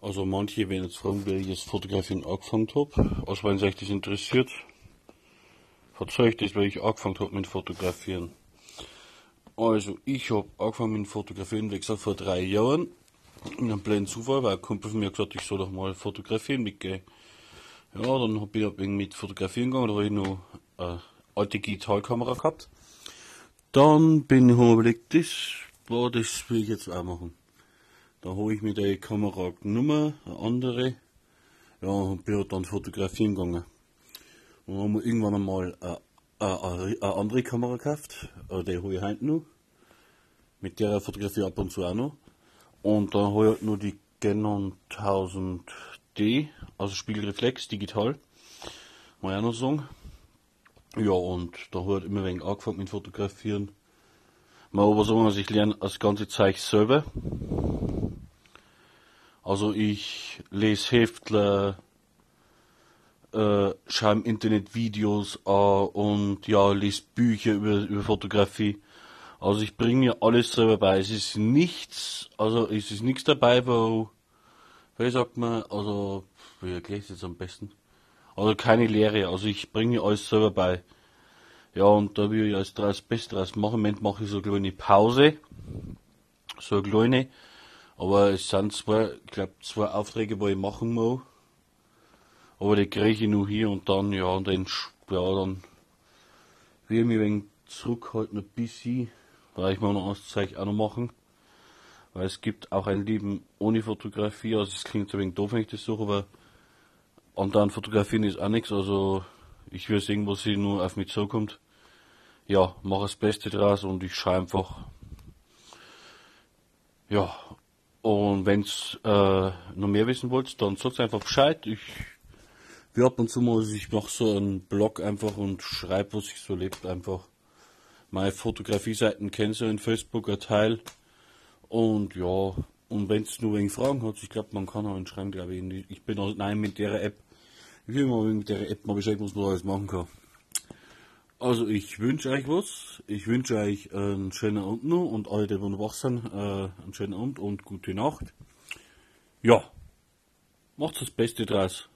Also manche werden jetzt fragen, das Fotografieren angefangen habe. Also wenn euch das interessiert, verzeihe ich das, weil ich angefangen habe mit Fotografieren. Also ich habe angefangen mit Fotografieren, wie gesagt, vor drei Jahren. In einem blöden Zufall, weil ein Kumpel von mir gesagt ich soll doch mal fotografieren mitgehen. Ja, dann hab ich wenig mit fotografieren gegangen, da habe ich noch eine alte Digitalkamera gehabt. Dann bin ich überlegt, das, boah, das will ich jetzt auch machen. Da habe ich mir die Kamera genommen, eine andere. Ja, und bin halt dann fotografieren gegangen. Und dann haben wir irgendwann einmal eine, eine, eine andere Kamera gekauft, äh, die habe ich heute noch. Mit der fotografiere ich ab und zu auch noch. Und dann habe ich halt nur die Canon 1000D, also Spiegelreflex, digital. Ich auch noch sagen. Ja, und da habe ich halt immer wenig angefangen mit Fotografieren. Man aber sagen, also ich lerne das ganze Zeug selber. Also ich lese Heftler, äh, schaue im Internet Videos an und ja, lese Bücher über, über Fotografie. Also ich bringe mir alles selber bei. Es ist nichts, also es ist nichts dabei, wo, wie sagt man, also, wie erkläre ich es jetzt am besten? Also keine Lehre, also ich bringe mir alles selber bei. Ja, und da will ich als das Beste draus machen. Im Moment mache ich so eine kleine Pause. So eine kleine. Aber es sind zwei, ich glaube, zwei Aufträge, wo ich machen muss. Aber die kriege ich nur hier und dann, ja, und dann, ja, dann will ich mich wenig zurückhalten, ein bisschen, weil ich mal noch das Zeug auch noch machen. Weil es gibt auch ein Leben ohne Fotografie, also es klingt ein wenig doof, wenn ich das suche, aber an dann fotografieren ist auch nichts, also ich will sehen, was hier nur auf mich zukommt. Ja, mache das Beste draus und ich schaue einfach. Ja, und wenn's äh, noch mehr wissen wollt, dann sagt einfach Bescheid. Ich wie ab und zu mal, ich mache so einen Blog einfach und schreibe, was ich so lebt einfach. Meine Fotografie-Seiten kennst du in Facebook ein Teil. Und ja, und wenn es nur wegen Fragen hat, ich glaube, man kann auch einen schreiben, glaube ich. Ich bin auch nein mit der App. Ich will mal mit der App mal Bescheid, was man alles machen kann. Also ich wünsche euch was. Ich wünsche euch einen schönen Abend noch und alle, die wach sind, äh, einen schönen Abend und gute Nacht. Ja, macht das Beste draus.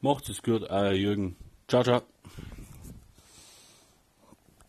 Macht es gut, euer Jürgen. Ciao, ciao.